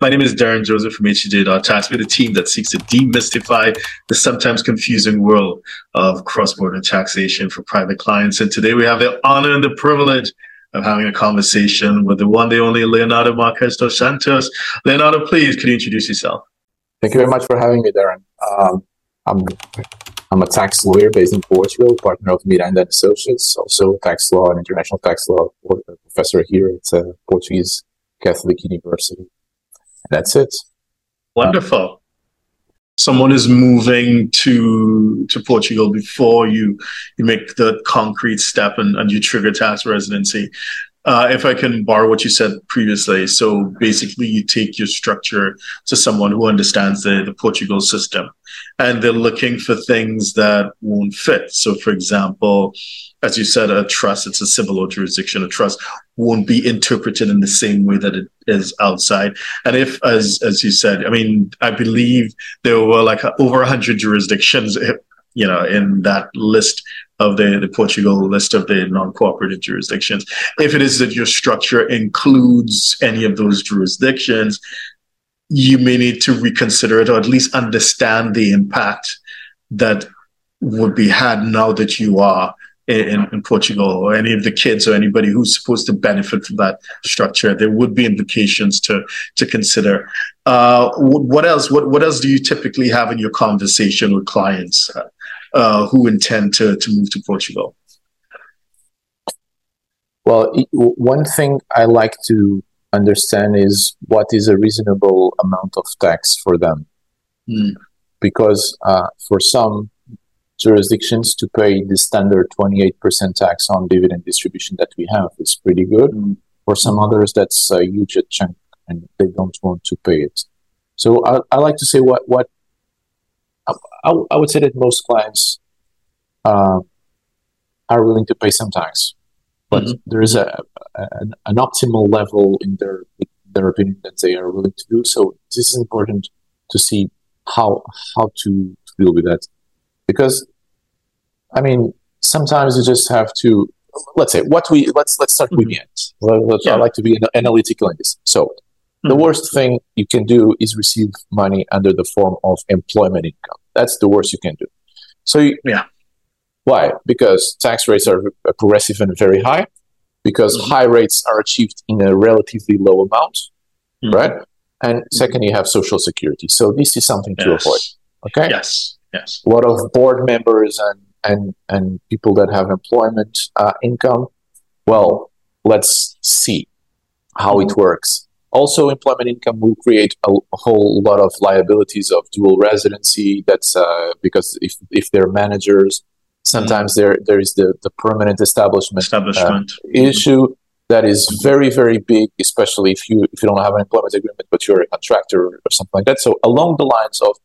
My name is Derren Joseph from HTJ.tax. We're the team that seeks to demystify the sometimes confusing world of cross-border taxation for private clients. And today we have the honor and the privilege of having a conversation with the one, the only Leonardo Marques dos Santos. Leonardo, please, could you introduce yourself? Thank you very much for having me, Derren. Um, I'm I'm a tax lawyer based in Portugal, partner of Miranda and Associates, also tax law and international tax law professor here at uh, Portuguese Catholic University. That's it. Wonderful. Someone is moving to to Portugal before you you make the concrete step and, and you trigger tax residency. Uh, if I can borrow what you said previously, so basically you take your structure to someone who understands the, the Portugal system and they're looking for things that won't fit. So, for example, as you said, a trust, it's a civil jurisdiction, a trust won't be interpreted in the same way that it is outside. And if, as, as you said, I mean, I believe there were like over 100 jurisdictions you know, in that list of the, the Portugal list of the non-cooperative jurisdictions. If it is that your structure includes any of those jurisdictions, you may need to reconsider it or at least understand the impact that would be had now that you are in, in, Portugal or any of the kids or anybody who's supposed to benefit from that structure. There would be implications to to consider. Uh, what else? What what else do you typically have in your conversation with clients? Uh, who intend to, to move to Portugal? Well, one thing I like to understand is what is a reasonable amount of tax for them. Mm. Because uh, for some jurisdictions to pay the standard 28% tax on dividend distribution that we have is pretty good. Mm. For some others, that's a huge chunk and they don't want to pay it. So I, I like to say what, what I, I would say that most clients uh, are willing to pay some tax, but mm-hmm. there is a, a, an optimal level in their their opinion that they are willing to do. So this is important to see how how to, to deal with that, because I mean sometimes you just have to let's say what we let's let's start mm-hmm. with the end. Yeah. I like to be analytical in this. So the hmm. worst thing you can do is receive money under the form of employment income. That's the worst you can do. So, you, yeah. Why? Because tax rates are progressive and very high, because mm-hmm. high rates are achieved in a relatively low amount, mm-hmm. right? And second, you have social security. So, this is something yes. to avoid. Okay? Yes. Yes. A lot of board members and, and, and people that have employment uh, income. Well, let's see how it mm-hmm. works also, employment income will create a, a whole lot of liabilities of dual residency. That's uh, because if, if they're managers, sometimes mm-hmm. there there is the, the permanent establishment, establishment. Uh, issue that is very very big, especially if you if you don't have an employment agreement but you're a contractor or something like that. So along the lines of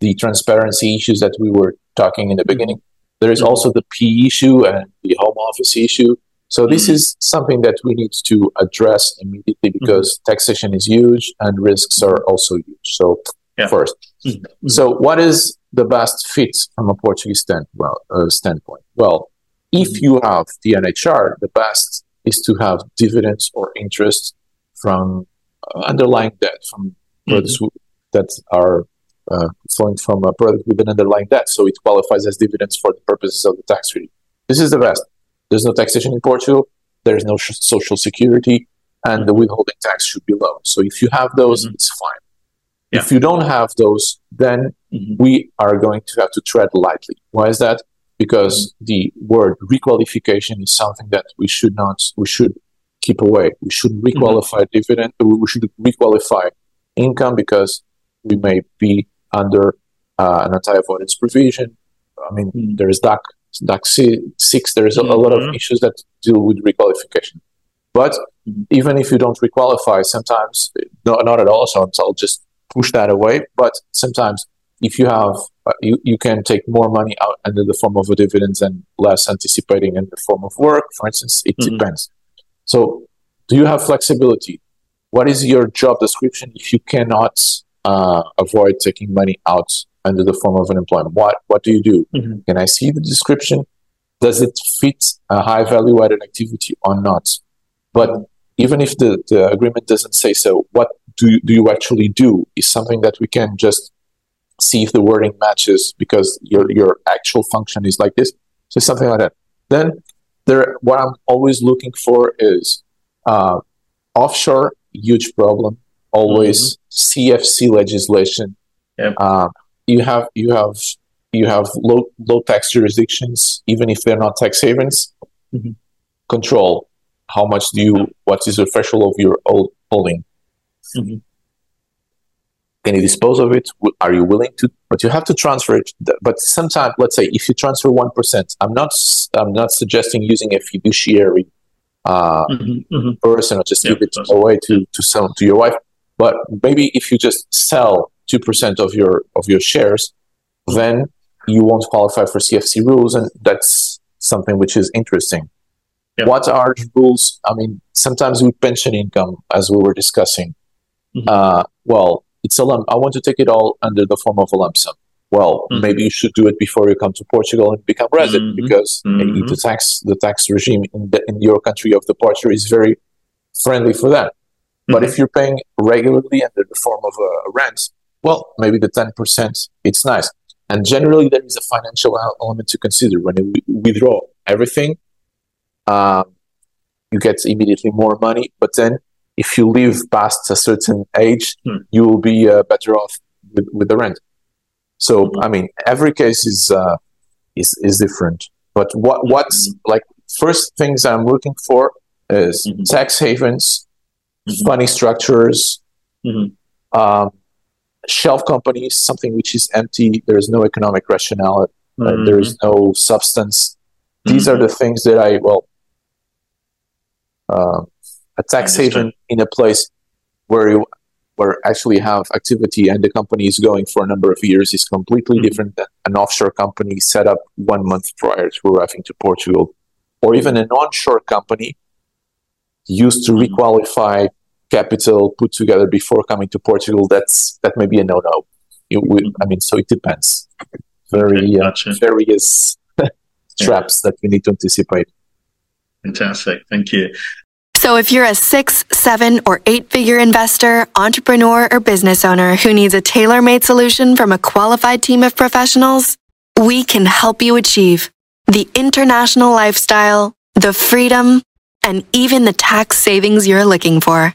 the transparency issues that we were talking in the beginning, there is mm-hmm. also the P issue and the home office issue. So this mm-hmm. is something that we need to address immediately mm-hmm. because mm-hmm. taxation is huge and risks are also huge. So yeah. 1st mm-hmm. so what is the best fit from a Portuguese stand, well, uh, standpoint? Well, if mm-hmm. you have the NHR, the best is to have dividends or interest from uh, underlying debt from products mm-hmm. that are uh, flowing from a product with an underlying debt. So it qualifies as dividends for the purposes of the tax treaty. This is the best. There's no taxation in Portugal. There's no sh- social security, and the withholding tax should be low. So if you have those, mm-hmm. it's fine. Yeah. If you don't have those, then mm-hmm. we are going to have to tread lightly. Why is that? Because mm-hmm. the word requalification is something that we should not, we should keep away. We should mm-hmm. requalify dividend. We should requalify income because we may be under uh, an anti-avoidance provision. I mean, mm. there is DAC like six, there's mm-hmm. a, lot of mm-hmm. issues that deal with requalification. But mm-hmm. even if you don't requalify, sometimes no, not at all. So I'll just push that away. But sometimes if you have, uh, you, you can take more money out under the form of a dividends and less anticipating in the form of work. For instance, it mm-hmm. depends. So do you have flexibility? What is your job description if you cannot uh, avoid taking money out under the form of an employment. What what do you do? Mm-hmm. Can I see the description? Does it fit a high value added activity or not? But even if the, the agreement doesn't say so, what do, do you actually do is something that we can just see if the wording matches because your your actual function is like this. So something like that. Then there, what I'm always looking for is uh, offshore. Huge problem. Always mm-hmm. CFC legislation. Yep. Uh, you have you have you have low low tax jurisdictions, even if they're not tax havens. Mm-hmm. Control how much do you what is the threshold of your holding. Mm-hmm can you dispose of it? Are you willing to? But you have to transfer it. But sometimes, let's say, if you transfer one percent, I'm not. I'm not suggesting using a fiduciary uh, mm-hmm, mm-hmm. person or just yeah, give it away to to sell to your wife. But maybe if you just sell two percent of your of your shares, then you won't qualify for CFC rules, and that's something which is interesting. Yeah. What are the rules? I mean, sometimes with pension income, as we were discussing, mm-hmm. uh, well, it's a lump. I want to take it all under the form of a lump sum. Well, Mhm. maybe you should do it before you come to Portugal and become resident Mhm. because Mhm. the tax the tax regime in, the, in your country of departure is very friendly for that. But Mhm. if you're paying regularly under the form of a rent, well, maybe the ten percent it's nice. And generally, there is a financial element to consider when you withdraw everything. Um, you get immediately more money, but then if you live past a certain age, Hmm. you will be uh, better off with, with the rent. So, Mhm. I mean, every case is uh, is is different. But what what's like first things I'm looking for is Mhm. tax havens, Mhm. funny structures, Mhm. um, shelf companies, something which is empty. There is no economic rationale. Uh, there is no substance. These are the things that I well, uh, a tax haven in a place where you where actually have activity and the company is going for a number of years is completely Mhm. different than an offshore company set up one month prior to arriving to Portugal, or even an onshore company used to Mhm. requalify capital put together before coming to Portugal. That's that may be a no no. I mean, so it depends. Very Okay, uh, various traps that we need to anticipate. Fantastic. Thank you. So if you're a six, seven, or eight figure investor, entrepreneur, or business owner who needs a tailor made solution from a qualified team of professionals, we can help you achieve the international lifestyle, the freedom, and even the tax savings you're looking for.